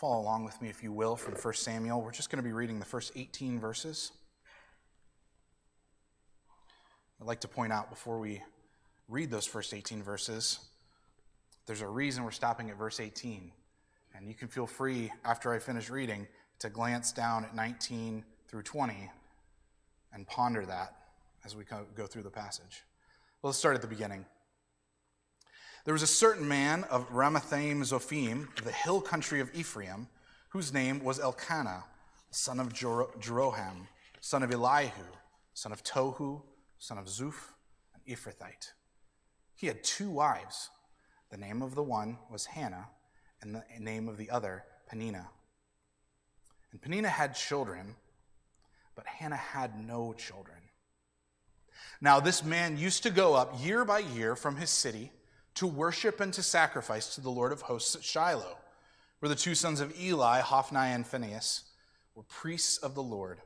Follow along with me, if you will, from 1 Samuel. We're just going to be reading the first 18 verses. I'd like to point out before we read those first 18 verses, there's a reason we're stopping at verse 18. And you can feel free, after I finish reading, to glance down at 19 through 20 and ponder that as we go through the passage. Well, let's start at the beginning. There was a certain man of Ramathaim Zophim, of the hill country of Ephraim, whose name was Elkanah, son of Jeroham, son of Elihu, son of Tohu, son of Zuph, an Ephrathite. He had two wives. The name of the one was Hannah, and the name of the other, Peninnah. And Peninnah had children, but Hannah had no children. Now, this man used to go up year by year from his city to worship and to sacrifice to the Lord of hosts at Shiloh, where the two sons of Eli, Hophni and Phinehas, were priests of the Lord.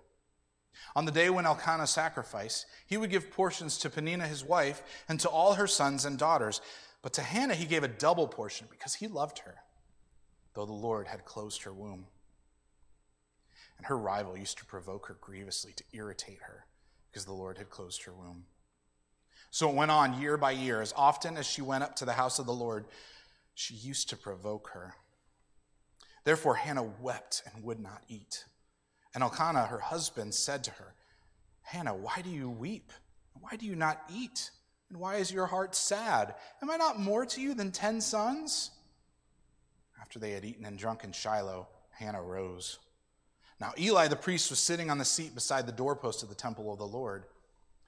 On the day when Elkanah sacrificed, he would give portions to Peninnah his wife and to all her sons and daughters. But to Hannah he gave a double portion because he loved her, though the Lord had closed her womb. And her rival used to provoke her grievously to irritate her because the Lord had closed her womb. So it went on year by year. As often as she went up to the house of the Lord, she used to provoke her. Therefore, Hannah wept and would not eat. And Elkanah, her husband, said to her, Hannah, why do you weep? Why do you not eat? And why is your heart sad? Am I not more to you than ten sons? After they had eaten and drunk in Shiloh, Hannah rose. Now Eli the priest was sitting on the seat beside the doorpost of the temple of the Lord.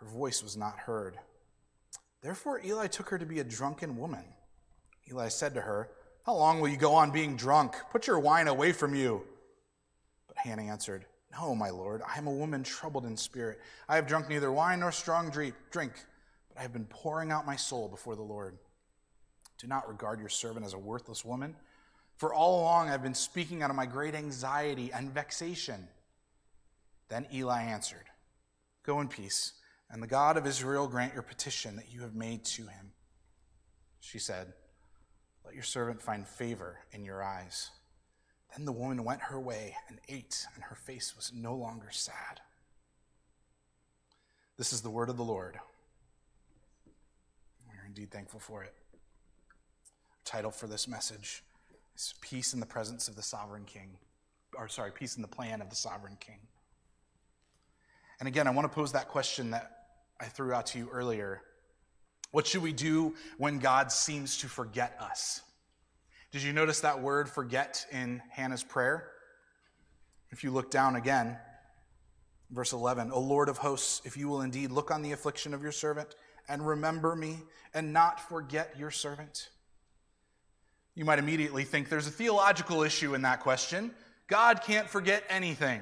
her voice was not heard. Therefore, Eli took her to be a drunken woman. Eli said to her, How long will you go on being drunk? Put your wine away from you. But Hannah answered, No, my lord, I am a woman troubled in spirit. I have drunk neither wine nor strong drink, but I have been pouring out my soul before the Lord. Do not regard your servant as a worthless woman, for all along I have been speaking out of my great anxiety and vexation. Then Eli answered, Go in peace, and the God of Israel grant your petition that you have made to him. She said, Let your servant find favor in your eyes. Then the woman went her way and ate, and her face was no longer sad. This is the word of the Lord. We are indeed thankful for it. title for this message is Peace in the Presence of the Sovereign King. Or, sorry, Peace in the Plan of the Sovereign King. And again, I want to pose that question that I threw out to you earlier. What should we do when God seems to forget us? Did you notice that word forget in Hannah's prayer? If you look down again, verse 11, O Lord of hosts, if you will indeed look on the affliction of your servant and remember me and not forget your servant. You might immediately think there's a theological issue in that question. God can't forget anything,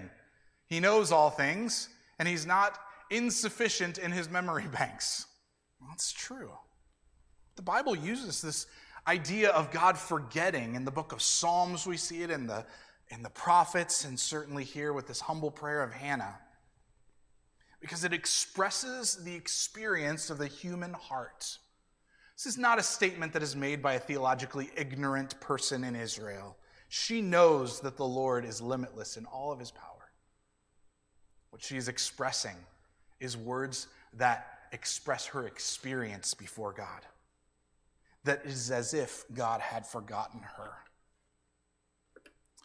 He knows all things and he's not insufficient in his memory banks. That's true. The Bible uses this idea of God forgetting. In the book of Psalms, we see it in the, in the prophets, and certainly here with this humble prayer of Hannah, because it expresses the experience of the human heart. This is not a statement that is made by a theologically ignorant person in Israel. She knows that the Lord is limitless in all of his power. What she is expressing is words that express her experience before God. That is as if God had forgotten her.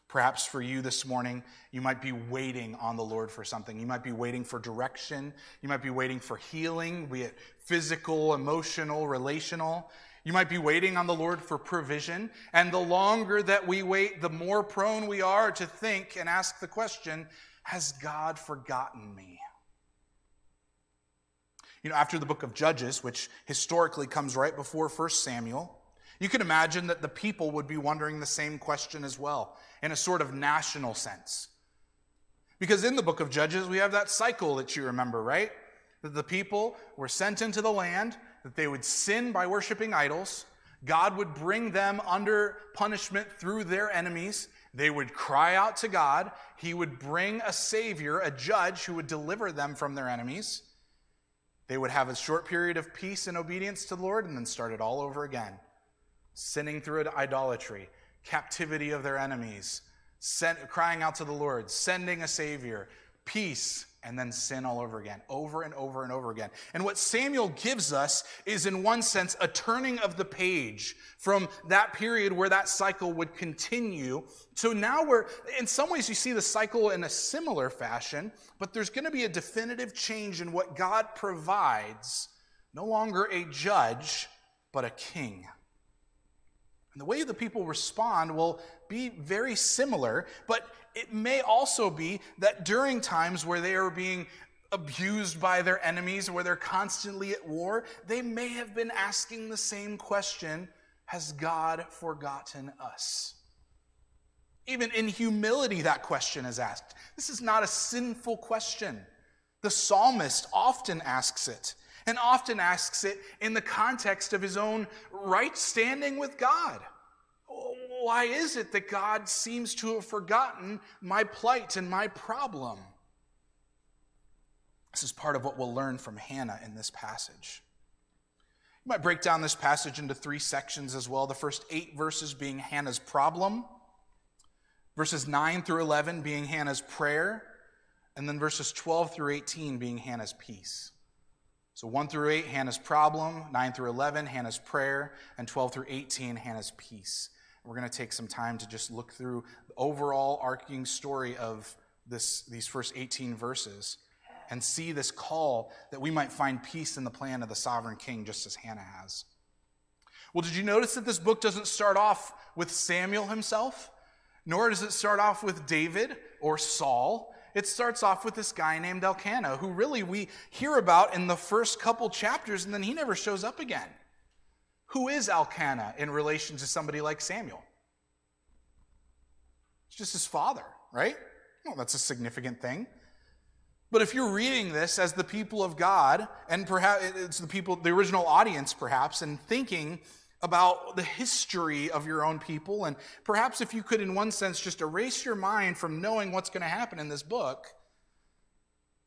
Perhaps for you this morning, you might be waiting on the Lord for something. You might be waiting for direction. You might be waiting for healing, be it physical, emotional, relational. You might be waiting on the Lord for provision. And the longer that we wait, the more prone we are to think and ask the question has God forgotten me? You know, after the book of Judges, which historically comes right before 1 Samuel, You can imagine that the people would be wondering the same question as well, in a sort of national sense. Because in the book of Judges, we have that cycle that you remember, right? That the people were sent into the land, that they would sin by worshiping idols. God would bring them under punishment through their enemies. They would cry out to God. He would bring a Savior, a judge who would deliver them from their enemies. They would have a short period of peace and obedience to the Lord and then start it all over again. Sinning through idolatry, captivity of their enemies, sent, crying out to the Lord, sending a Savior, peace, and then sin all over again, over and over and over again. And what Samuel gives us is, in one sense, a turning of the page from that period where that cycle would continue. So now we're, in some ways, you see the cycle in a similar fashion, but there's going to be a definitive change in what God provides. No longer a judge, but a king. And the way the people respond will be very similar, but it may also be that during times where they are being abused by their enemies, where they're constantly at war, they may have been asking the same question Has God forgotten us? Even in humility, that question is asked. This is not a sinful question. The psalmist often asks it, and often asks it in the context of his own right standing with God why is it that God seems to have forgotten my plight and my problem? This is part of what we'll learn from Hannah in this passage. You might break down this passage into three sections as well. The first eight verses being Hannah's problem, verses 9 through 11 being Hannah's prayer, and then verses 12 through 18 being Hannah's peace. So 1 through 8, Hannah's problem, 9 through 11, Hannah's prayer, and 12 through 18, Hannah's peace. We're going to take some time to just look through the overall arcing story of this, these first 18 verses and see this call that we might find peace in the plan of the sovereign king, just as Hannah has. Well, did you notice that this book doesn't start off with Samuel himself, nor does it start off with David or Saul? It starts off with this guy named Elkanah, who really we hear about in the first couple chapters, and then he never shows up again. Who is Elkanah in relation to somebody like Samuel? It's just his father, right? Well, that's a significant thing. But if you're reading this as the people of God, and perhaps it's the people, the original audience, perhaps, and thinking about the history of your own people, and perhaps if you could, in one sense, just erase your mind from knowing what's going to happen in this book,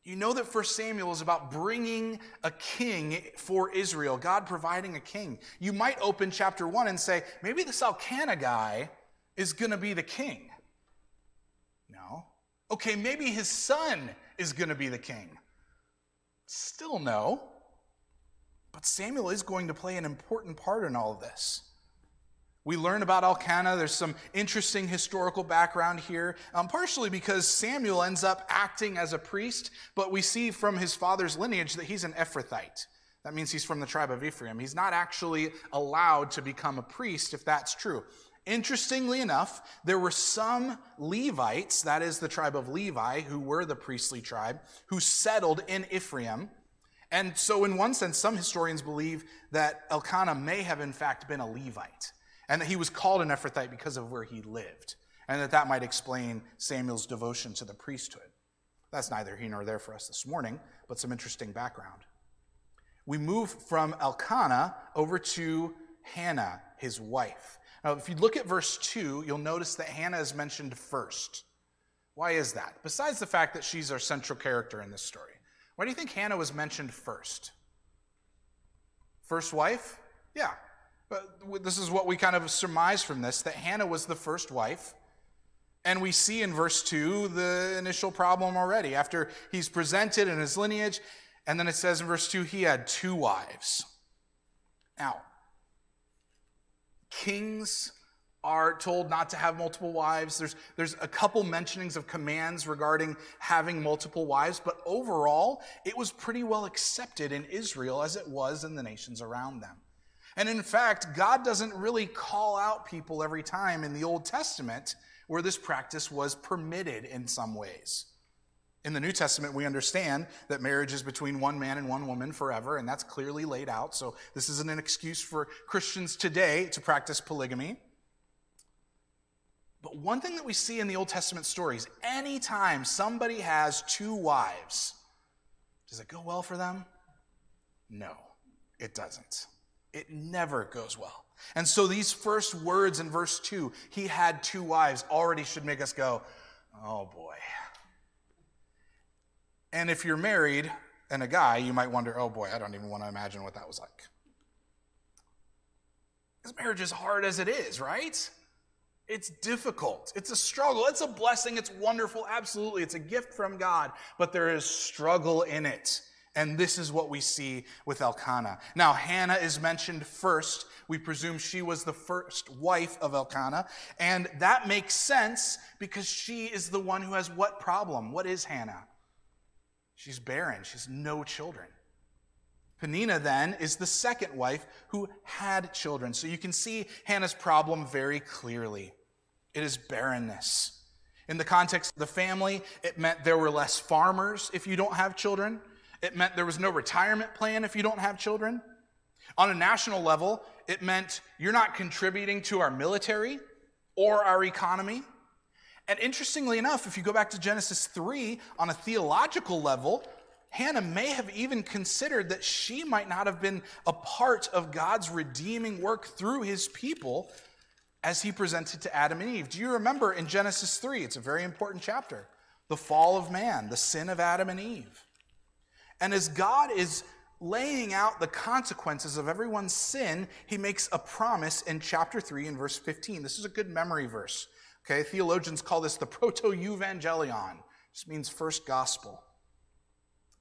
you know that First Samuel is about bringing a king for Israel, God providing a king. You might open chapter 1 and say, maybe this Elkanah guy is going to be the king. No. Okay, maybe his son is going to be the king. Still no. But Samuel is going to play an important part in all of this. We learn about Elkanah. There's some interesting historical background here, um, partially because Samuel ends up acting as a priest, but we see from his father's lineage that he's an Ephrathite. That means he's from the tribe of Ephraim. He's not actually allowed to become a priest if that's true. Interestingly enough, there were some Levites, that is the tribe of Levi, who were the priestly tribe, who settled in Ephraim. And so, in one sense, some historians believe that Elkanah may have, in fact, been a Levite and that he was called an Ephrathite because of where he lived, and that that might explain Samuel's devotion to the priesthood. That's neither here nor there for us this morning, but some interesting background. We move from Elkanah over to Hannah, his wife. Now, if you look at verse 2, you'll notice that Hannah is mentioned first. Why is that? Besides the fact that she's our central character in this story, why do you think Hannah was mentioned first? First wife? Yeah, But this is what we kind of surmise from this that Hannah was the first wife. And we see in verse 2 the initial problem already. After he's presented in his lineage, and then it says in verse 2 he had two wives. Now, kings are told not to have multiple wives. There's, there's a couple mentionings of commands regarding having multiple wives, but overall, it was pretty well accepted in Israel as it was in the nations around them. And in fact, God doesn't really call out people every time in the Old Testament where this practice was permitted in some ways. In the New Testament, we understand that marriage is between one man and one woman forever, and that's clearly laid out. So this isn't an excuse for Christians today to practice polygamy. But one thing that we see in the Old Testament stories, anytime somebody has two wives, does it go well for them? No, it doesn't. It never goes well. And so these first words in verse 2, he had two wives, already should make us go, oh boy. And if you're married and a guy, you might wonder, oh boy, I don't even want to imagine what that was like. Because marriage is hard as it is, right? It's difficult. It's a struggle. It's a blessing. It's wonderful. Absolutely. It's a gift from God, but there is struggle in it. And this is what we see with Elkanah. Now, Hannah is mentioned first. We presume she was the first wife of Elkanah. And that makes sense because she is the one who has what problem? What is Hannah? She's barren. She has no children. Peninnah then is the second wife who had children. So you can see Hannah's problem very clearly. It is barrenness. In the context of the family, it meant there were less farmers if you don't have children. It meant there was no retirement plan if you don't have children. On a national level, it meant you're not contributing to our military or our economy. And interestingly enough, if you go back to Genesis 3, on a theological level, Hannah may have even considered that she might not have been a part of God's redeeming work through his people as he presented to Adam and Eve. Do you remember in Genesis 3? It's a very important chapter. The fall of man, the sin of Adam and Eve. And as God is laying out the consequences of everyone's sin, he makes a promise in chapter 3 and verse 15. This is a good memory verse. Okay, theologians call this the proto-evangelium. This means first gospel.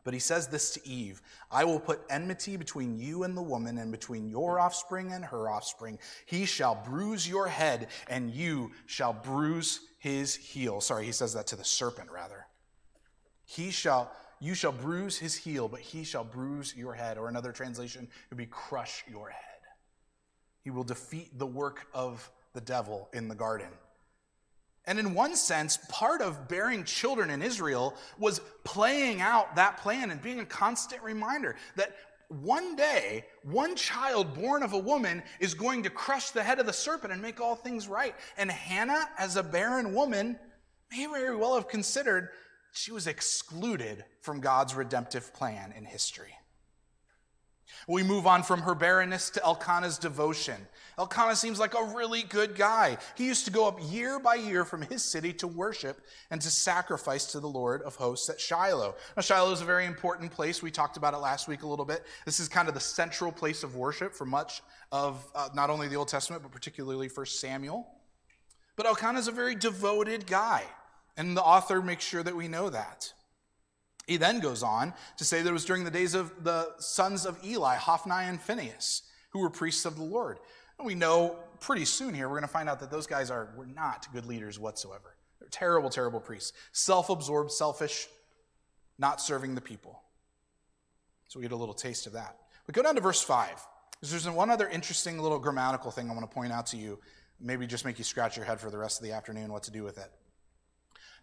But he says this to Eve I will put enmity between you and the woman, and between your offspring and her offspring. He shall bruise your head, and you shall bruise his heel. Sorry, he says that to the serpent, rather. He shall you shall bruise his heel, but he shall bruise your head. Or another translation would be crush your head. He will defeat the work of the devil in the garden. And in one sense, part of bearing children in Israel was playing out that plan and being a constant reminder that one day, one child born of a woman is going to crush the head of the serpent and make all things right. And Hannah, as a barren woman, may very well have considered she was excluded from God's redemptive plan in history. We move on from her barrenness to Elkanah's devotion. Elkanah seems like a really good guy. He used to go up year by year from his city to worship and to sacrifice to the Lord of hosts at Shiloh. Now, Shiloh is a very important place. We talked about it last week a little bit. This is kind of the central place of worship for much of uh, not only the Old Testament, but particularly for Samuel. But Elkanah is a very devoted guy. And the author makes sure that we know that. He then goes on to say that it was during the days of the sons of Eli, Hophni and Phinehas, who were priests of the Lord. And we know pretty soon here, we're going to find out that those guys are were not good leaders whatsoever. They're terrible, terrible priests. Self absorbed, selfish, not serving the people. So we get a little taste of that. But go down to verse 5. There's one other interesting little grammatical thing I want to point out to you. Maybe just make you scratch your head for the rest of the afternoon what to do with it.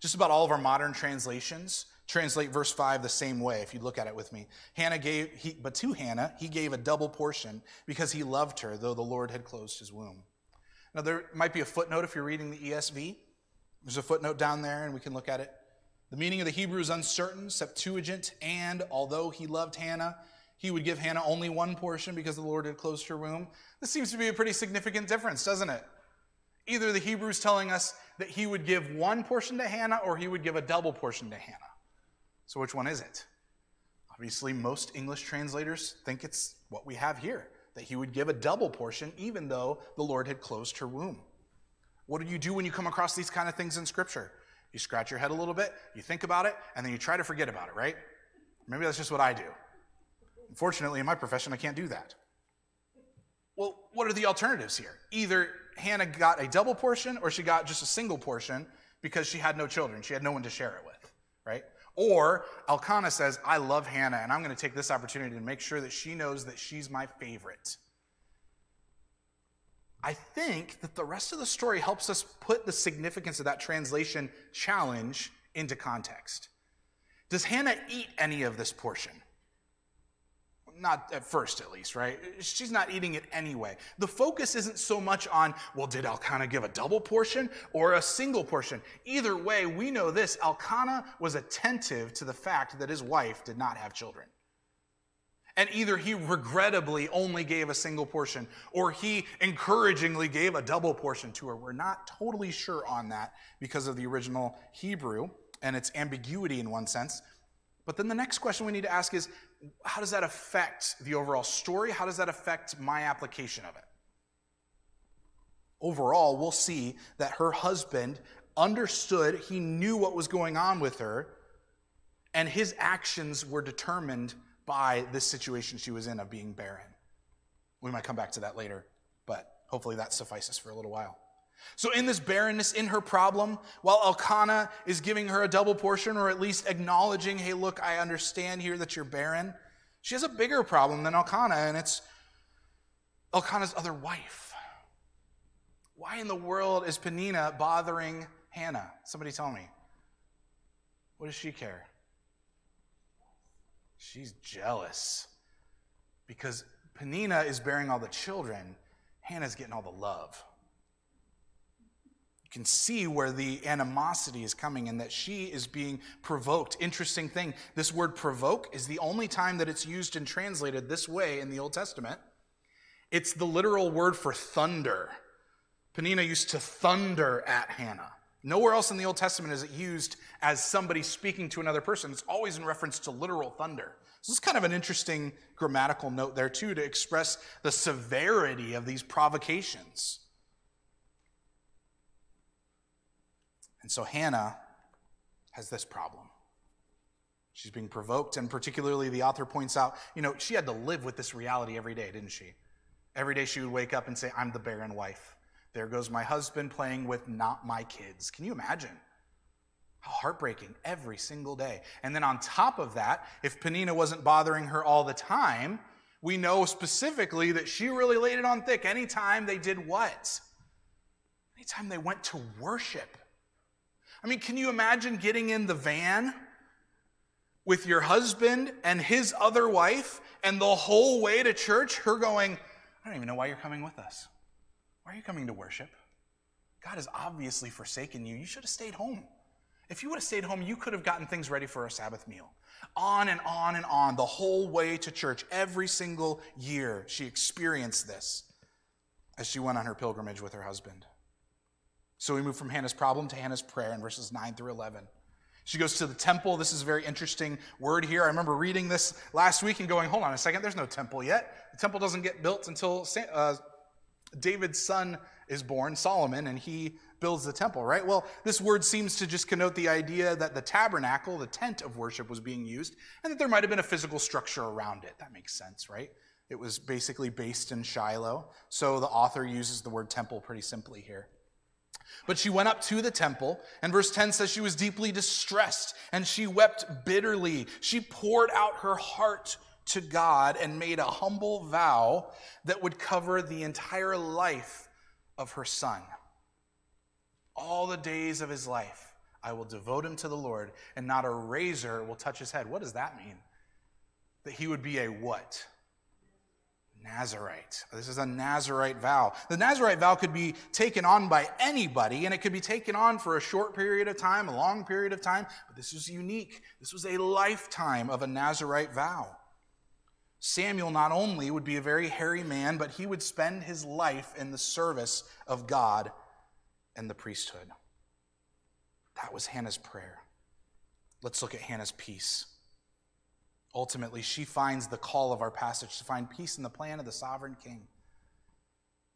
Just about all of our modern translations translate verse 5 the same way if you look at it with me. Hannah gave, he, but to Hannah, he gave a double portion because he loved her, though the Lord had closed his womb. Now, there might be a footnote if you're reading the ESV. There's a footnote down there, and we can look at it. The meaning of the Hebrew is uncertain, Septuagint, and although he loved Hannah, he would give Hannah only one portion because the Lord had closed her womb. This seems to be a pretty significant difference, doesn't it? Either the Hebrew's telling us that he would give one portion to Hannah or he would give a double portion to Hannah. So, which one is it? Obviously, most English translators think it's what we have here that he would give a double portion even though the Lord had closed her womb. What do you do when you come across these kind of things in Scripture? You scratch your head a little bit, you think about it, and then you try to forget about it, right? Maybe that's just what I do. Unfortunately, in my profession, I can't do that. Well, what are the alternatives here? Either Hannah got a double portion or she got just a single portion because she had no children. She had no one to share it with, right? Or Elkanah says, I love Hannah and I'm going to take this opportunity to make sure that she knows that she's my favorite. I think that the rest of the story helps us put the significance of that translation challenge into context. Does Hannah eat any of this portion? Not at first, at least, right? She's not eating it anyway. The focus isn't so much on, well, did Elkanah give a double portion or a single portion? Either way, we know this Elkanah was attentive to the fact that his wife did not have children. And either he regrettably only gave a single portion or he encouragingly gave a double portion to her. We're not totally sure on that because of the original Hebrew and its ambiguity in one sense. But then the next question we need to ask is how does that affect the overall story? How does that affect my application of it? Overall, we'll see that her husband understood, he knew what was going on with her, and his actions were determined by this situation she was in of being barren. We might come back to that later, but hopefully that suffices for a little while. So, in this barrenness, in her problem, while Elkanah is giving her a double portion or at least acknowledging, hey, look, I understand here that you're barren, she has a bigger problem than Elkanah, and it's Elkanah's other wife. Why in the world is Peninnah bothering Hannah? Somebody tell me. What does she care? She's jealous because Peninnah is bearing all the children, Hannah's getting all the love can see where the animosity is coming and that she is being provoked. Interesting thing this word provoke is the only time that it's used and translated this way in the Old Testament. It's the literal word for thunder. Peninnah used to thunder at Hannah. Nowhere else in the Old Testament is it used as somebody speaking to another person. It's always in reference to literal thunder. So is kind of an interesting grammatical note there, too, to express the severity of these provocations. And so Hannah has this problem. She's being provoked, and particularly the author points out, you know, she had to live with this reality every day, didn't she? Every day she would wake up and say, I'm the barren wife. There goes my husband playing with not my kids. Can you imagine? How heartbreaking every single day. And then on top of that, if Peninnah wasn't bothering her all the time, we know specifically that she really laid it on thick anytime they did what? Anytime they went to worship. I mean, can you imagine getting in the van with your husband and his other wife and the whole way to church, her going, I don't even know why you're coming with us. Why are you coming to worship? God has obviously forsaken you. You should have stayed home. If you would have stayed home, you could have gotten things ready for a Sabbath meal. On and on and on, the whole way to church, every single year, she experienced this as she went on her pilgrimage with her husband. So we move from Hannah's problem to Hannah's prayer in verses 9 through 11. She goes to the temple. This is a very interesting word here. I remember reading this last week and going, hold on a second, there's no temple yet. The temple doesn't get built until uh, David's son is born, Solomon, and he builds the temple, right? Well, this word seems to just connote the idea that the tabernacle, the tent of worship, was being used, and that there might have been a physical structure around it. That makes sense, right? It was basically based in Shiloh. So the author uses the word temple pretty simply here. But she went up to the temple, and verse 10 says she was deeply distressed and she wept bitterly. She poured out her heart to God and made a humble vow that would cover the entire life of her son. All the days of his life, I will devote him to the Lord, and not a razor will touch his head. What does that mean? That he would be a what? Nazarite. This is a Nazarite vow. The Nazarite vow could be taken on by anybody, and it could be taken on for a short period of time, a long period of time, but this was unique. This was a lifetime of a Nazarite vow. Samuel not only would be a very hairy man, but he would spend his life in the service of God and the priesthood. That was Hannah's prayer. Let's look at Hannah's peace. Ultimately, she finds the call of our passage to find peace in the plan of the sovereign king.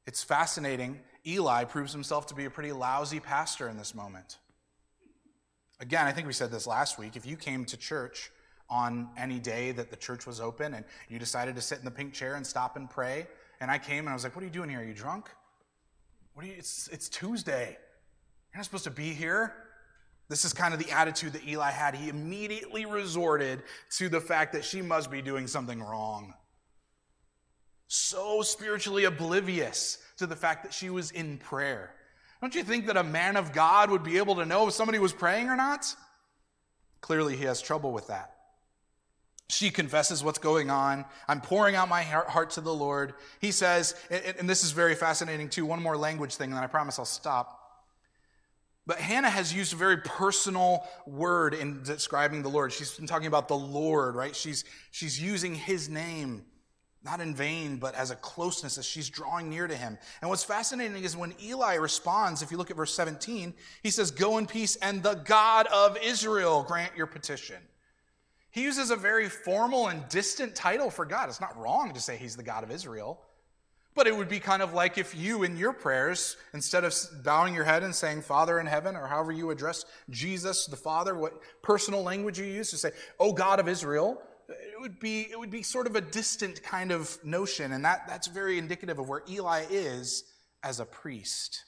It's fascinating. Eli proves himself to be a pretty lousy pastor in this moment. Again, I think we said this last week. If you came to church on any day that the church was open and you decided to sit in the pink chair and stop and pray, and I came and I was like, What are you doing here? Are you drunk? What are you? It's, it's Tuesday. You're not supposed to be here. This is kind of the attitude that Eli had. He immediately resorted to the fact that she must be doing something wrong. So spiritually oblivious to the fact that she was in prayer. Don't you think that a man of God would be able to know if somebody was praying or not? Clearly, he has trouble with that. She confesses what's going on. I'm pouring out my heart to the Lord. He says, and this is very fascinating too, one more language thing, and then I promise I'll stop. But Hannah has used a very personal word in describing the Lord. She's been talking about the Lord, right? She's, she's using his name, not in vain, but as a closeness, as she's drawing near to him. And what's fascinating is when Eli responds, if you look at verse 17, he says, Go in peace, and the God of Israel grant your petition. He uses a very formal and distant title for God. It's not wrong to say he's the God of Israel. But it would be kind of like if you, in your prayers, instead of bowing your head and saying Father in heaven, or however you address Jesus the Father, what personal language you use to say, Oh God of Israel, it would be, it would be sort of a distant kind of notion. And that, that's very indicative of where Eli is as a priest.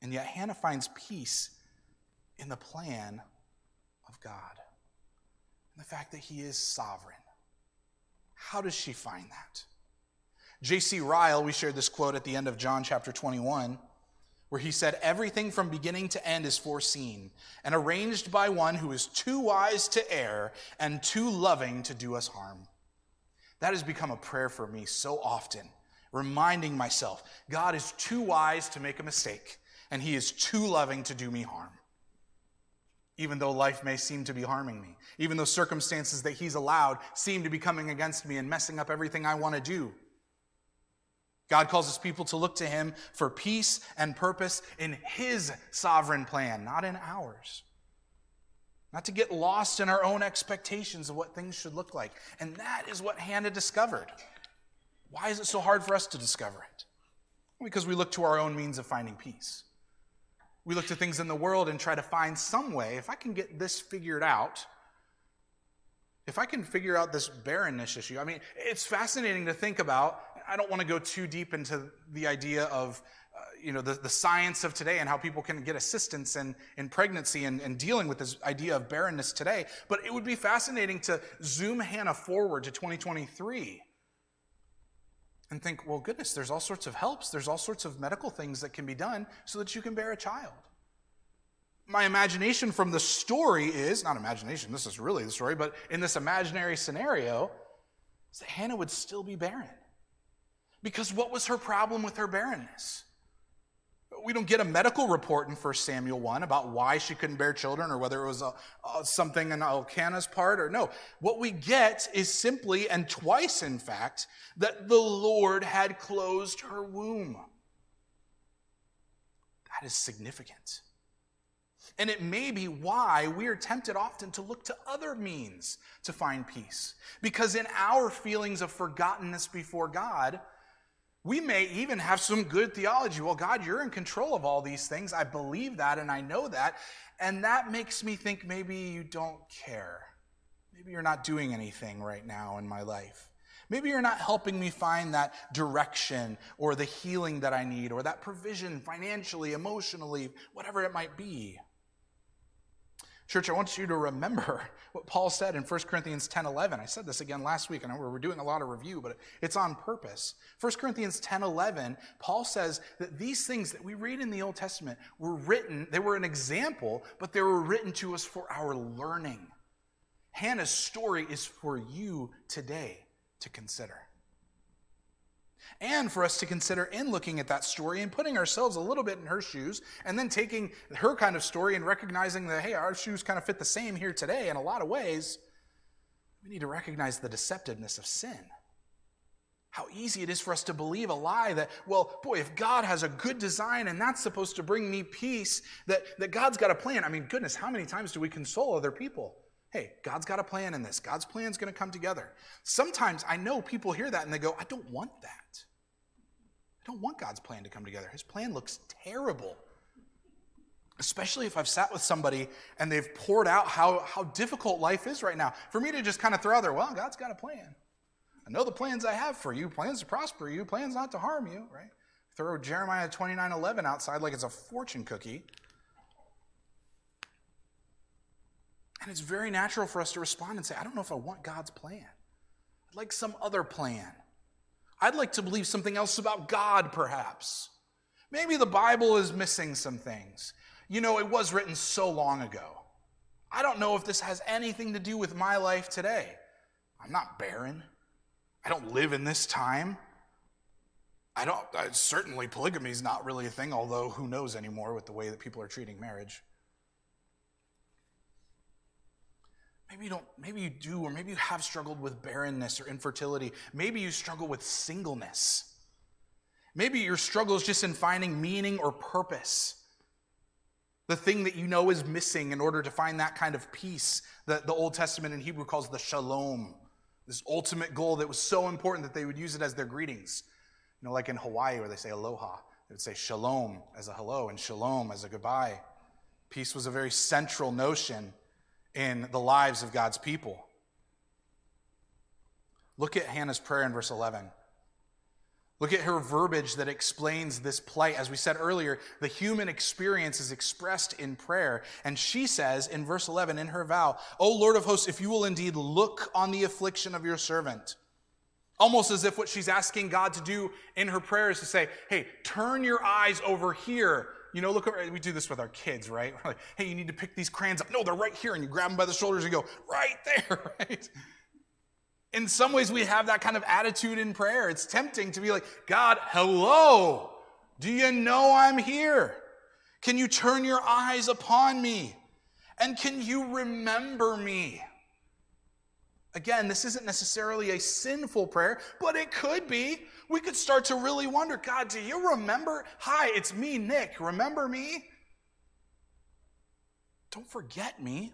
And yet Hannah finds peace in the plan of God, and the fact that He is sovereign. How does she find that? J.C. Ryle, we shared this quote at the end of John chapter 21, where he said, Everything from beginning to end is foreseen and arranged by one who is too wise to err and too loving to do us harm. That has become a prayer for me so often, reminding myself God is too wise to make a mistake, and he is too loving to do me harm. Even though life may seem to be harming me, even though circumstances that he's allowed seem to be coming against me and messing up everything I want to do. God calls his people to look to him for peace and purpose in his sovereign plan, not in ours. Not to get lost in our own expectations of what things should look like. And that is what Hannah discovered. Why is it so hard for us to discover it? Because we look to our own means of finding peace. We look to things in the world and try to find some way, if I can get this figured out, if I can figure out this barrenness issue, I mean, it's fascinating to think about I don't want to go too deep into the idea of uh, you know the, the science of today and how people can get assistance in, in pregnancy and, and dealing with this idea of barrenness today. But it would be fascinating to zoom Hannah forward to 2023 and think, well, goodness, there's all sorts of helps, there's all sorts of medical things that can be done so that you can bear a child. My imagination from the story is not imagination, this is really the story, but in this imaginary scenario, that Hannah would still be barren. Because what was her problem with her barrenness? We don't get a medical report in 1 Samuel 1 about why she couldn't bear children or whether it was a, a, something in Elkanah's part or no. What we get is simply, and twice in fact, that the Lord had closed her womb. That is significant. And it may be why we are tempted often to look to other means to find peace. Because in our feelings of forgottenness before God, we may even have some good theology. Well, God, you're in control of all these things. I believe that and I know that. And that makes me think maybe you don't care. Maybe you're not doing anything right now in my life. Maybe you're not helping me find that direction or the healing that I need or that provision financially, emotionally, whatever it might be. Church, I want you to remember what Paul said in 1 Corinthians 10 11. I said this again last week, and we're doing a lot of review, but it's on purpose. 1 Corinthians 10 11, Paul says that these things that we read in the Old Testament were written, they were an example, but they were written to us for our learning. Hannah's story is for you today to consider and for us to consider in looking at that story and putting ourselves a little bit in her shoes and then taking her kind of story and recognizing that, hey, our shoes kind of fit the same here today in a lot of ways. We need to recognize the deceptiveness of sin. How easy it is for us to believe a lie that, well, boy, if God has a good design and that's supposed to bring me peace, that, that God's got a plan. I mean, goodness, how many times do we console other people? Hey, God's got a plan in this. God's plan is going to come together. Sometimes I know people hear that and they go, I don't want that. Don't want God's plan to come together. His plan looks terrible. Especially if I've sat with somebody and they've poured out how, how difficult life is right now. For me to just kind of throw out there, well, God's got a plan. I know the plans I have for you plans to prosper you, plans not to harm you, right? Throw Jeremiah 29 11 outside like it's a fortune cookie. And it's very natural for us to respond and say, I don't know if I want God's plan. I'd like some other plan. I'd like to believe something else about God, perhaps. Maybe the Bible is missing some things. You know, it was written so long ago. I don't know if this has anything to do with my life today. I'm not barren. I don't live in this time. I don't, I, certainly polygamy is not really a thing, although who knows anymore with the way that people are treating marriage. Maybe you don't, maybe you do, or maybe you have struggled with barrenness or infertility. Maybe you struggle with singleness. Maybe your struggle is just in finding meaning or purpose. The thing that you know is missing in order to find that kind of peace that the Old Testament in Hebrew calls the shalom, this ultimate goal that was so important that they would use it as their greetings. You know, like in Hawaii where they say aloha, they would say shalom as a hello and shalom as a goodbye. Peace was a very central notion in the lives of God's people. Look at Hannah's prayer in verse 11. Look at her verbiage that explains this plight. As we said earlier, the human experience is expressed in prayer. And she says in verse 11 in her vow, O Lord of hosts, if you will indeed look on the affliction of your servant. Almost as if what she's asking God to do in her prayer is to say, hey, turn your eyes over here you know, look, we do this with our kids, right? We're like, hey, you need to pick these crayons up. No, they're right here. And you grab them by the shoulders and go, right there, right? In some ways, we have that kind of attitude in prayer. It's tempting to be like, God, hello. Do you know I'm here? Can you turn your eyes upon me? And can you remember me? Again, this isn't necessarily a sinful prayer, but it could be. We could start to really wonder God, do you remember? Hi, it's me, Nick. Remember me? Don't forget me.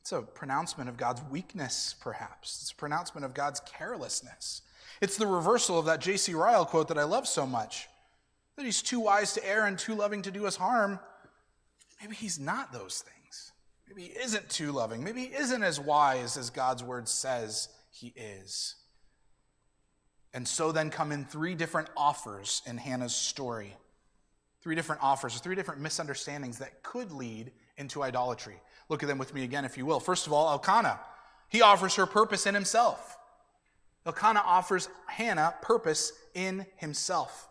It's a pronouncement of God's weakness, perhaps. It's a pronouncement of God's carelessness. It's the reversal of that J.C. Ryle quote that I love so much that he's too wise to err and too loving to do us harm. Maybe he's not those things. Maybe he isn't too loving. Maybe he isn't as wise as God's word says he is. And so then come in three different offers in Hannah's story. Three different offers, three different misunderstandings that could lead into idolatry. Look at them with me again, if you will. First of all, Elkanah. He offers her purpose in himself. Elkanah offers Hannah purpose in himself.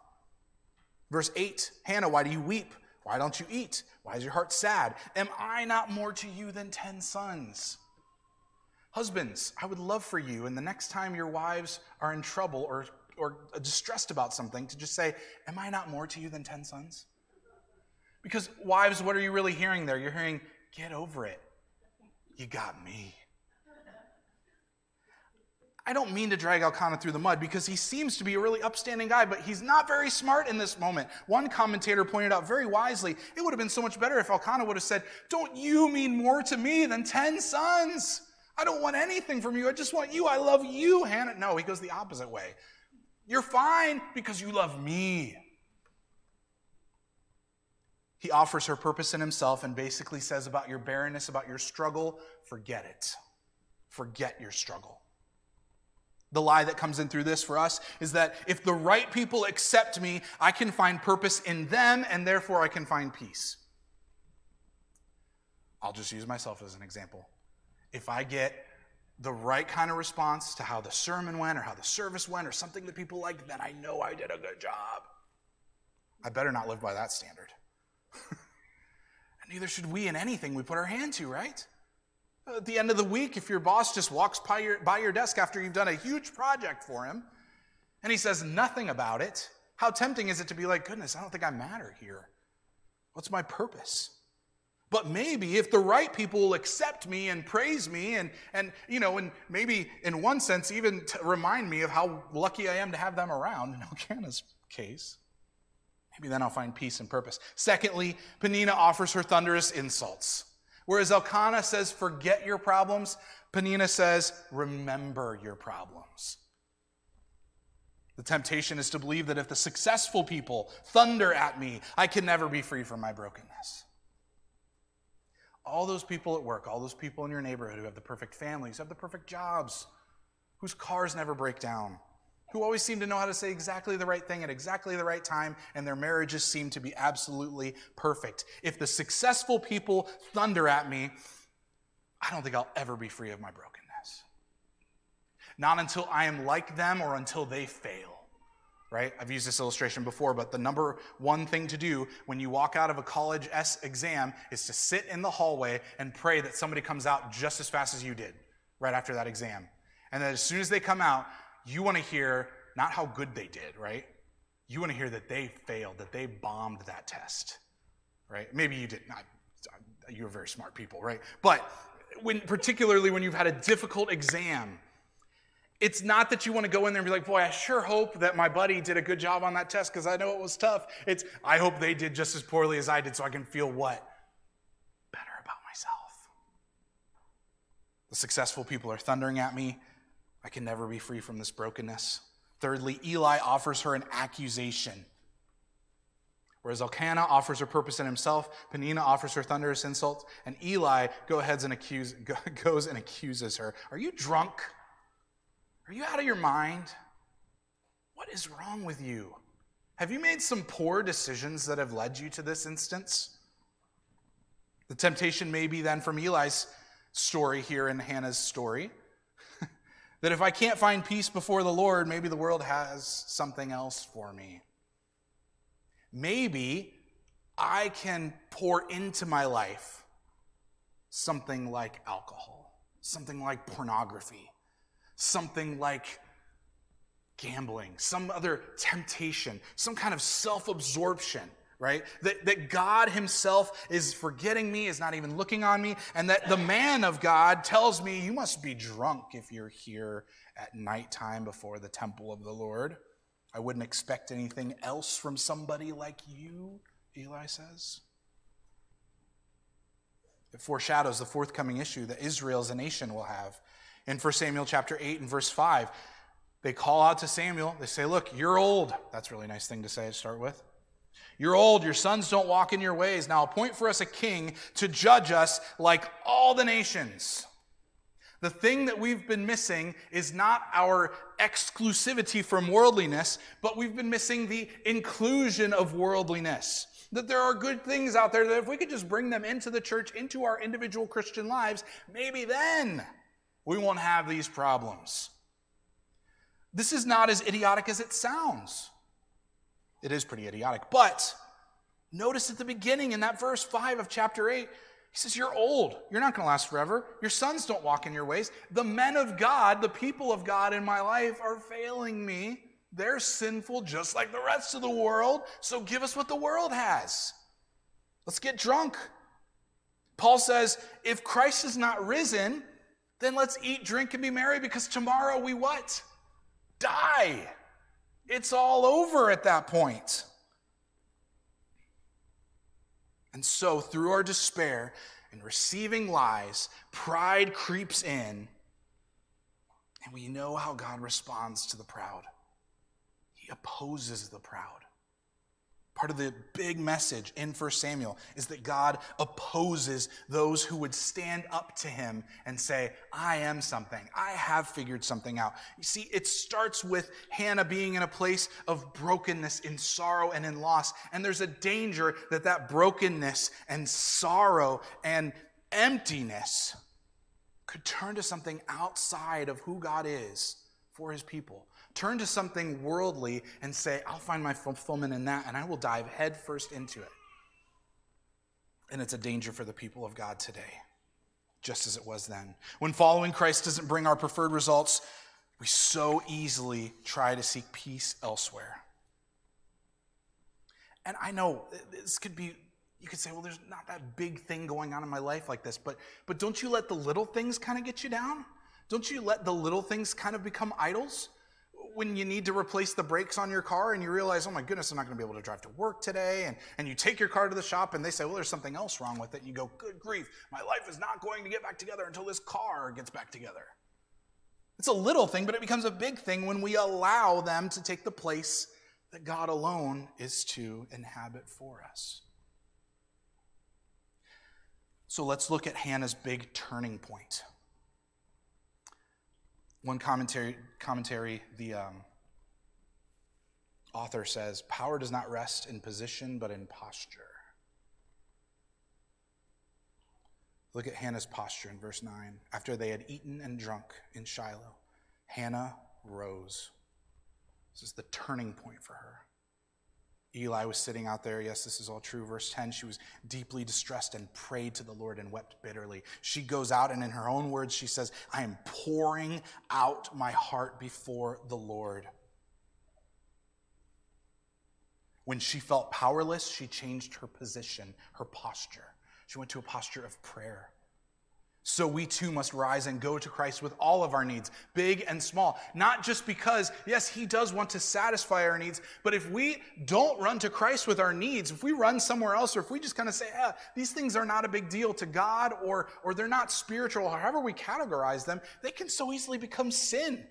Verse 8 Hannah, why do you weep? Why don't you eat? Why is your heart sad? Am I not more to you than ten sons? Husbands, I would love for you, and the next time your wives are in trouble or, or distressed about something, to just say, Am I not more to you than ten sons? Because, wives, what are you really hearing there? You're hearing, Get over it. You got me. I don't mean to drag Elkanah through the mud because he seems to be a really upstanding guy, but he's not very smart in this moment. One commentator pointed out very wisely it would have been so much better if Elkanah would have said, Don't you mean more to me than 10 sons? I don't want anything from you. I just want you. I love you, Hannah. No, he goes the opposite way. You're fine because you love me. He offers her purpose in himself and basically says about your barrenness, about your struggle, forget it. Forget your struggle. The lie that comes in through this for us is that if the right people accept me, I can find purpose in them and therefore I can find peace. I'll just use myself as an example if I get the right kind of response to how the sermon went or how the service went or something that people like, then I know I did a good job. I better not live by that standard. and neither should we in anything we put our hand to, right? At the end of the week, if your boss just walks by your, by your desk after you've done a huge project for him and he says nothing about it, how tempting is it to be like, goodness, I don't think I matter here? What's my purpose? But maybe if the right people will accept me and praise me and, and you know, and maybe in one sense even remind me of how lucky I am to have them around in Elkanah's case, maybe then I'll find peace and purpose. Secondly, Peninnah offers her thunderous insults. Whereas Elkanah says, forget your problems, Peninnah says, remember your problems. The temptation is to believe that if the successful people thunder at me, I can never be free from my brokenness. All those people at work, all those people in your neighborhood who have the perfect families, have the perfect jobs, whose cars never break down, who always seem to know how to say exactly the right thing at exactly the right time, and their marriages seem to be absolutely perfect. If the successful people thunder at me, I don't think I'll ever be free of my brokenness. Not until I am like them or until they fail right? I've used this illustration before, but the number one thing to do when you walk out of a college S exam is to sit in the hallway and pray that somebody comes out just as fast as you did right after that exam. And then as soon as they come out, you want to hear not how good they did, right? You want to hear that they failed, that they bombed that test, right? Maybe you didn't. You're very smart people, right? But when, particularly when you've had a difficult exam, it's not that you want to go in there and be like, boy, I sure hope that my buddy did a good job on that test because I know it was tough. It's, I hope they did just as poorly as I did so I can feel what? Better about myself. The successful people are thundering at me. I can never be free from this brokenness. Thirdly, Eli offers her an accusation. Whereas Elkanah offers her purpose in himself, Peninnah offers her thunderous insults, and Eli go ahead and accuse, goes and accuses her. Are you drunk? Are you out of your mind? What is wrong with you? Have you made some poor decisions that have led you to this instance? The temptation may be then from Eli's story here in Hannah's story that if I can't find peace before the Lord, maybe the world has something else for me. Maybe I can pour into my life something like alcohol, something like pornography, something like gambling, some other temptation, some kind of self absorption, right? That, that God Himself is forgetting me, is not even looking on me, and that the man of God tells me, You must be drunk if you're here at nighttime before the temple of the Lord. I wouldn't expect anything else from somebody like you, Eli says. It foreshadows the forthcoming issue that Israel as a nation will have in 1 Samuel chapter 8 and verse 5. They call out to Samuel. They say, Look, you're old. That's a really nice thing to say to start with. You're old. Your sons don't walk in your ways. Now appoint for us a king to judge us like all the nations. The thing that we've been missing is not our exclusivity from worldliness, but we've been missing the inclusion of worldliness. That there are good things out there that if we could just bring them into the church, into our individual Christian lives, maybe then we won't have these problems. This is not as idiotic as it sounds. It is pretty idiotic. But notice at the beginning in that verse 5 of chapter 8, he says, You're old. You're not going to last forever. Your sons don't walk in your ways. The men of God, the people of God in my life, are failing me. They're sinful just like the rest of the world. So give us what the world has. Let's get drunk. Paul says, If Christ is not risen, then let's eat, drink, and be merry because tomorrow we what? Die. It's all over at that point. And so, through our despair and receiving lies, pride creeps in, and we know how God responds to the proud. He opposes the proud. Part of the big message in 1 Samuel is that God opposes those who would stand up to him and say, I am something. I have figured something out. You see, it starts with Hannah being in a place of brokenness, in sorrow, and in loss. And there's a danger that that brokenness and sorrow and emptiness could turn to something outside of who God is for his people. Turn to something worldly and say, I'll find my fulfillment in that, and I will dive headfirst into it. And it's a danger for the people of God today, just as it was then. When following Christ doesn't bring our preferred results, we so easily try to seek peace elsewhere. And I know uh, this could be, you could say, well, there's not that big thing going on in my life like this, but, but don't you let the little things kind of get you down? Don't you let the little things kind of become idols? When you need to replace the brakes on your car and you realize, oh my goodness, I'm not going to be able to drive to work today. And, and you take your car to the shop and they say, well, there's something else wrong with it. And you go, good grief, my life is not going to get back together until this car gets back together. It's a little thing, but it becomes a big thing when we allow them to take the place that God alone is to inhabit for us. So let's look at Hannah's big turning point. One commentary, commentary the um, author says, Power does not rest in position, but in posture. Look at Hannah's posture in verse 9. After they had eaten and drunk in Shiloh, Hannah rose. This is the turning point for her. Eli was sitting out there. Yes, this is all true. Verse 10 she was deeply distressed and prayed to the Lord and wept bitterly. She goes out, and in her own words, she says, I am pouring out my heart before the Lord. When she felt powerless, she changed her position, her posture. She went to a posture of prayer. So we too must rise and go to Christ with all of our needs, big and small. Not just because, yes, He does want to satisfy our needs, but if we don't run to Christ with our needs, if we run somewhere else, or if we just kind of say, ah, these things are not a big deal to God, or, or they're not spiritual, however we categorize them, they can so easily become sin.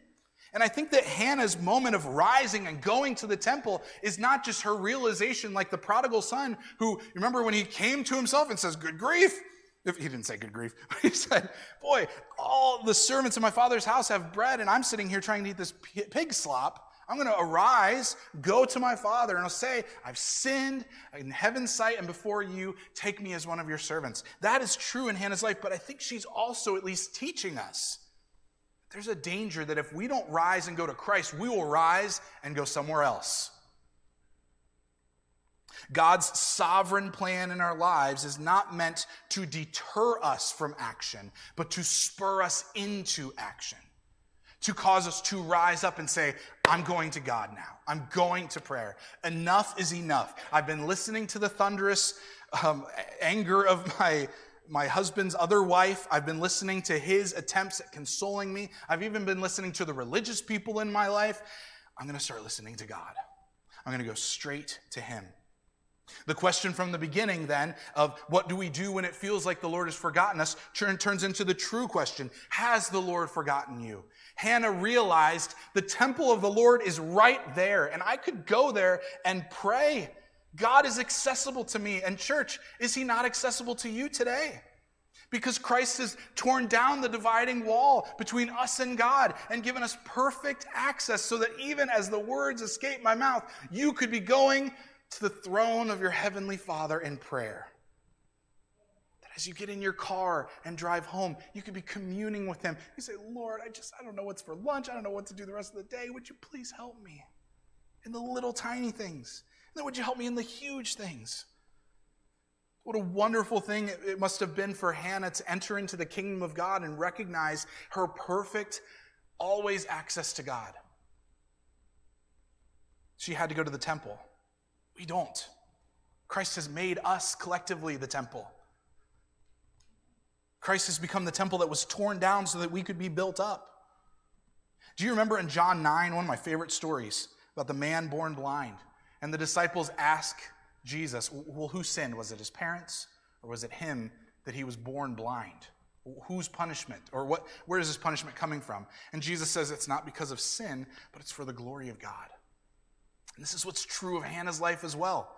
And I think that Hannah's moment of rising and going to the temple is not just her realization like the prodigal son who, remember when he came to himself and says, Good grief, he didn't say good grief, he said, Boy, all the servants in my father's house have bread, and I'm sitting here trying to eat this pig slop. I'm going to arise, go to my father, and I'll say, I've sinned in heaven's sight and before you. Take me as one of your servants. That is true in Hannah's life, but I think she's also at least teaching us. There's a danger that if we don't rise and go to Christ, we will rise and go somewhere else. God's sovereign plan in our lives is not meant to deter us from action, but to spur us into action, to cause us to rise up and say, I'm going to God now. I'm going to prayer. Enough is enough. I've been listening to the thunderous um, anger of my my husband's other wife. I've been listening to his attempts at consoling me. I've even been listening to the religious people in my life. I'm going to start listening to God. I'm going to go straight to him. The question from the beginning, then, of what do we do when it feels like the Lord has forgotten us, turns into the true question Has the Lord forgotten you? Hannah realized the temple of the Lord is right there, and I could go there and pray. God is accessible to me. And, church, is He not accessible to you today? Because Christ has torn down the dividing wall between us and God and given us perfect access so that even as the words escape my mouth, you could be going to the throne of your heavenly Father in prayer. That as you get in your car and drive home, you could be communing with Him. You say, Lord, I just, I don't know what's for lunch. I don't know what to do the rest of the day. Would you please help me in the little tiny things? And then would you help me in the huge things? What a wonderful thing it must have been for Hannah to enter into the kingdom of God and recognize her perfect, always access to God. She had to go to the temple. We don't. Christ has made us collectively the temple. Christ has become the temple that was torn down so that we could be built up. Do you remember in John 9, one of my favorite stories about the man born blind? And the disciples ask Jesus, Well, who sinned? Was it his parents or was it him that he was born blind? Whose punishment? Or what, where is this punishment coming from? And Jesus says it's not because of sin, but it's for the glory of God. This is what's true of Hannah's life as well.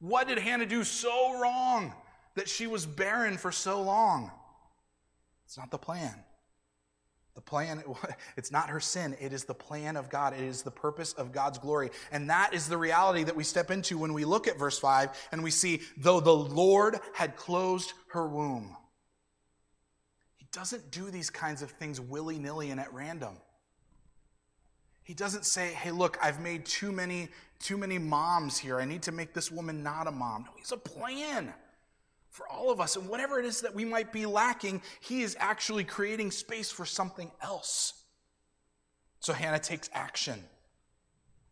What did Hannah do so wrong that she was barren for so long? It's not the plan. The plan, it's not her sin. It is the plan of God. It is the purpose of God's glory. And that is the reality that we step into when we look at verse 5 and we see, though the Lord had closed her womb. He doesn't do these kinds of things willy nilly and at random. He doesn't say, hey, look, I've made too many, too many moms here. I need to make this woman not a mom. No, he's a plan for all of us. And whatever it is that we might be lacking, he is actually creating space for something else. So Hannah takes action.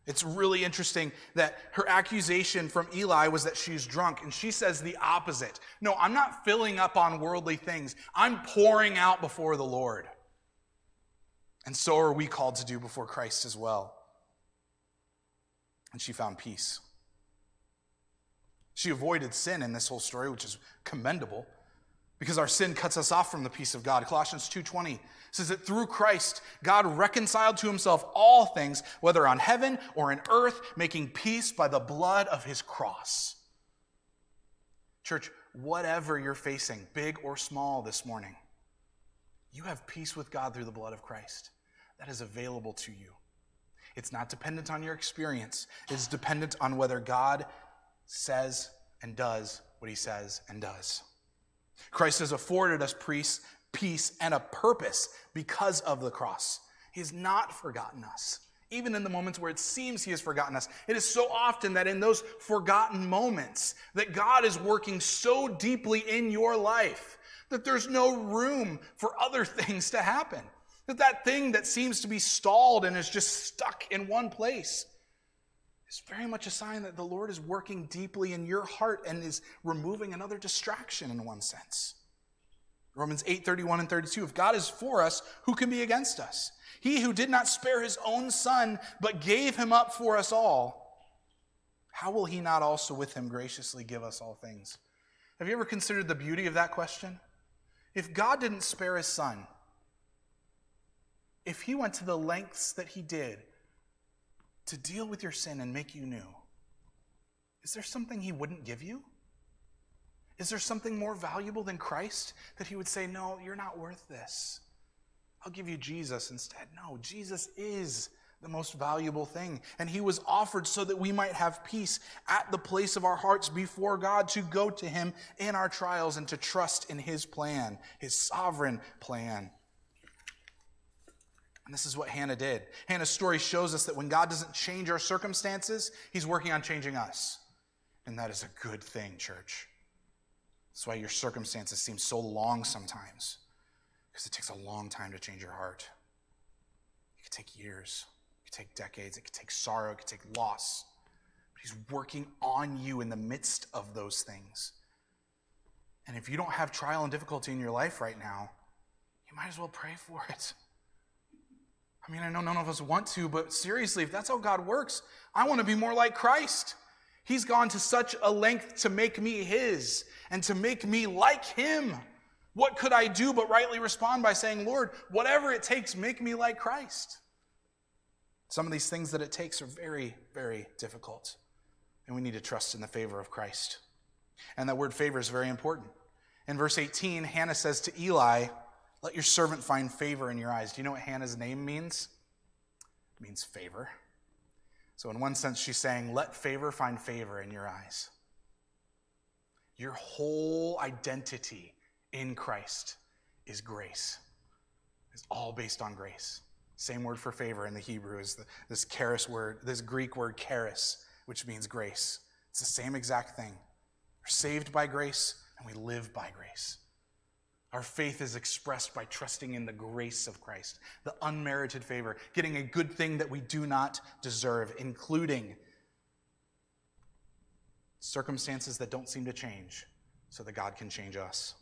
It's really interesting that her accusation from Eli was that she's drunk, and she says the opposite. No, I'm not filling up on worldly things, I'm pouring out before the Lord. And so are we called to do before Christ as well. And she found peace. She avoided sin in this whole story, which is commendable because our sin cuts us off from the peace of God. Colossians 2:20 says that through Christ God reconciled to himself all things whether on heaven or in earth making peace by the blood of his cross. Church, whatever you're facing, big or small this morning, you have peace with God through the blood of Christ that is available to you. It's not dependent on your experience, it's dependent on whether God says and does what he says and does. Christ has afforded us peace and a purpose because of the cross. He has not forgotten us. even in the moments where it seems he has forgotten us. It is so often that in those forgotten moments that God is working so deeply in your life that there's no room for other things to happen. That that thing that seems to be stalled and is just stuck in one place is very much a sign that the Lord is working deeply in your heart and is removing another distraction in one sense. Romans 8, 31 and 32. If God is for us, who can be against us? He who did not spare his own son, but gave him up for us all, how will he not also with him graciously give us all things? Have you ever considered the beauty of that question? If God didn't spare his son, if he went to the lengths that he did to deal with your sin and make you new, is there something he wouldn't give you? Is there something more valuable than Christ that he would say, No, you're not worth this? I'll give you Jesus instead. No, Jesus is the most valuable thing. And he was offered so that we might have peace at the place of our hearts before God to go to him in our trials and to trust in his plan, his sovereign plan. And this is what Hannah did. Hannah's story shows us that when God doesn't change our circumstances, he's working on changing us. And that is a good thing, church. That's why your circumstances seem so long sometimes, because it takes a long time to change your heart. It could take years, it could take decades, it could take sorrow, it could take loss. But He's working on you in the midst of those things. And if you don't have trial and difficulty in your life right now, you might as well pray for it. I mean, I know none of us want to, but seriously, if that's how God works, I want to be more like Christ. He's gone to such a length to make me his and to make me like him. What could I do but rightly respond by saying, Lord, whatever it takes, make me like Christ? Some of these things that it takes are very, very difficult. And we need to trust in the favor of Christ. And that word favor is very important. In verse 18, Hannah says to Eli, Let your servant find favor in your eyes. Do you know what Hannah's name means? It means favor. So, in one sense, she's saying, let favor find favor in your eyes. Your whole identity in Christ is grace. It's all based on grace. Same word for favor in the Hebrew is the, this charis word, this Greek word charis, which means grace. It's the same exact thing. We're saved by grace and we live by grace. Our faith is expressed by trusting in the grace of Christ, the unmerited favor, getting a good thing that we do not deserve, including circumstances that don't seem to change, so that God can change us.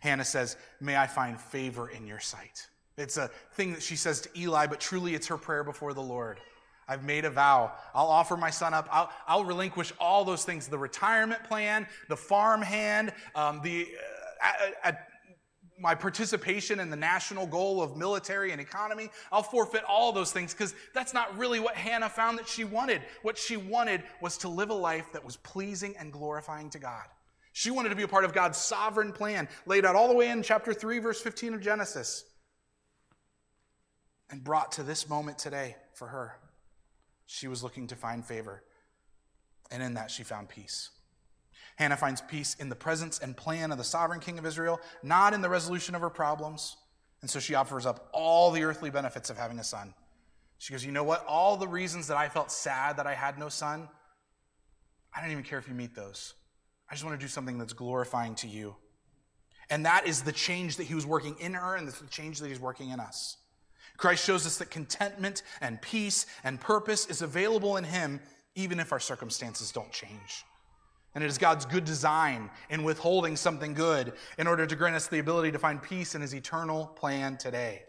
Hannah says, May I find favor in your sight. It's a thing that she says to Eli, but truly it's her prayer before the Lord. I've made a vow. I'll offer my son up. I'll, I'll relinquish all those things the retirement plan, the farm hand, um, the uh, my participation in the national goal of military and economy. I'll forfeit all those things because that's not really what Hannah found that she wanted. What she wanted was to live a life that was pleasing and glorifying to God. She wanted to be a part of God's sovereign plan, laid out all the way in chapter 3, verse 15 of Genesis, and brought to this moment today for her. She was looking to find favor, and in that she found peace. Hannah finds peace in the presence and plan of the sovereign king of Israel, not in the resolution of her problems. And so she offers up all the earthly benefits of having a son. She goes, You know what? All the reasons that I felt sad that I had no son, I don't even care if you meet those. I just want to do something that's glorifying to you. And that is the change that he was working in her, and the change that he's working in us. Christ shows us that contentment and peace and purpose is available in him, even if our circumstances don't change. And it is God's good design in withholding something good in order to grant us the ability to find peace in his eternal plan today.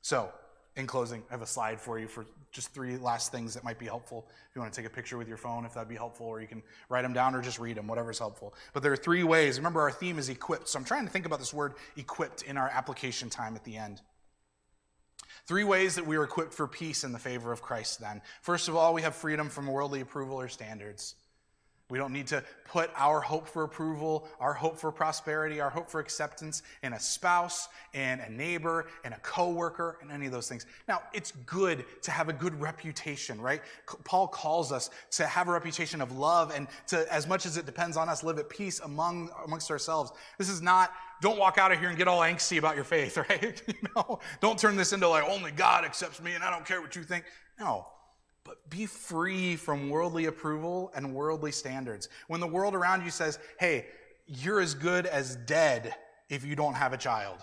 So, in closing, I have a slide for you for just three last things that might be helpful. If you want to take a picture with your phone, if that'd be helpful, or you can write them down or just read them, whatever's helpful. But there are three ways. Remember, our theme is equipped. So I'm trying to think about this word equipped in our application time at the end. Three ways that we are equipped for peace in the favor of Christ, then. First of all, we have freedom from worldly approval or standards. We don't need to put our hope for approval, our hope for prosperity, our hope for acceptance in a spouse, in a neighbor, in a coworker, in any of those things. Now, it's good to have a good reputation, right? Paul calls us to have a reputation of love and to, as much as it depends on us, live at peace among amongst ourselves. This is not don't walk out of here and get all angsty about your faith, right? you know, don't turn this into like only God accepts me and I don't care what you think. No, but be free from worldly approval and worldly standards. When the world around you says, hey, you're as good as dead if you don't have a child.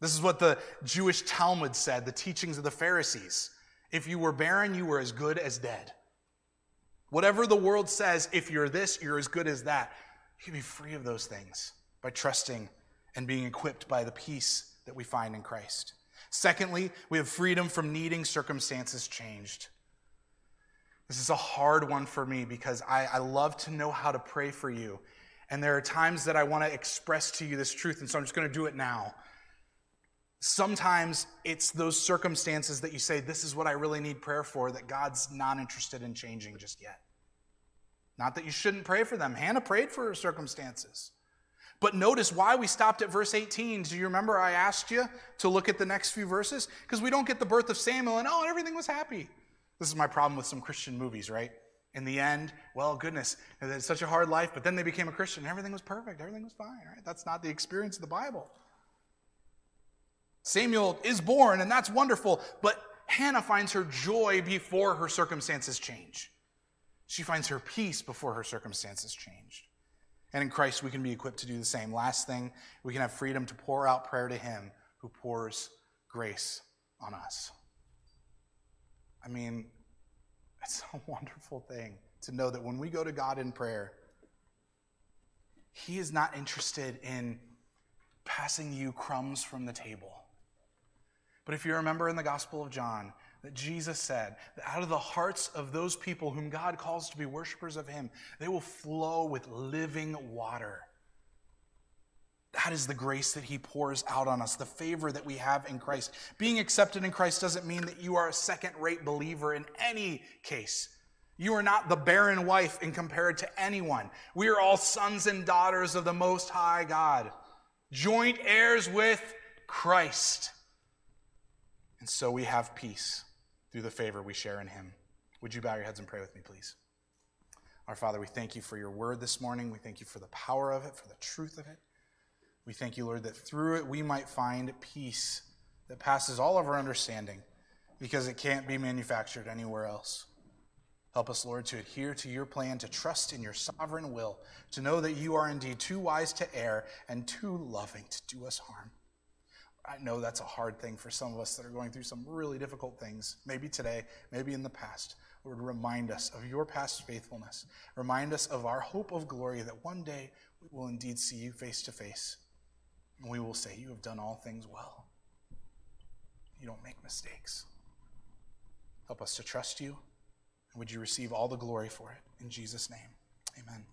This is what the Jewish Talmud said, the teachings of the Pharisees. If you were barren, you were as good as dead. Whatever the world says, if you're this, you're as good as that. You can be free of those things by trusting and being equipped by the peace that we find in Christ. Secondly, we have freedom from needing circumstances changed. This is a hard one for me because I, I love to know how to pray for you. And there are times that I want to express to you this truth, and so I'm just going to do it now. Sometimes it's those circumstances that you say, This is what I really need prayer for, that God's not interested in changing just yet. Not that you shouldn't pray for them. Hannah prayed for her circumstances. But notice why we stopped at verse 18. Do you remember I asked you to look at the next few verses? Because we don't get the birth of Samuel and, oh, everything was happy. This is my problem with some Christian movies, right? In the end, well, goodness, it's such a hard life, but then they became a Christian and everything was perfect. Everything was fine, right? That's not the experience of the Bible. Samuel is born, and that's wonderful, but Hannah finds her joy before her circumstances change. She finds her peace before her circumstances change. And in Christ, we can be equipped to do the same. Last thing, we can have freedom to pour out prayer to Him who pours grace on us. I mean, it's a wonderful thing to know that when we go to God in prayer, He is not interested in passing you crumbs from the table. But if you remember in the Gospel of John, that Jesus said that out of the hearts of those people whom God calls to be worshipers of Him, they will flow with living water. That is the grace that He pours out on us, the favor that we have in Christ. Being accepted in Christ doesn't mean that you are a second rate believer in any case. You are not the barren wife in compared to anyone. We are all sons and daughters of the Most High God, joint heirs with Christ. And so we have peace through the favor we share in Him. Would you bow your heads and pray with me, please? Our Father, we thank you for your word this morning. We thank you for the power of it, for the truth of it. We thank you, Lord, that through it we might find peace that passes all of our understanding because it can't be manufactured anywhere else. Help us, Lord, to adhere to your plan, to trust in your sovereign will, to know that you are indeed too wise to err and too loving to do us harm. I know that's a hard thing for some of us that are going through some really difficult things, maybe today, maybe in the past. Lord, remind us of your past faithfulness. Remind us of our hope of glory that one day we will indeed see you face to face. And we will say, You have done all things well. You don't make mistakes. Help us to trust you. And would you receive all the glory for it? In Jesus' name, amen.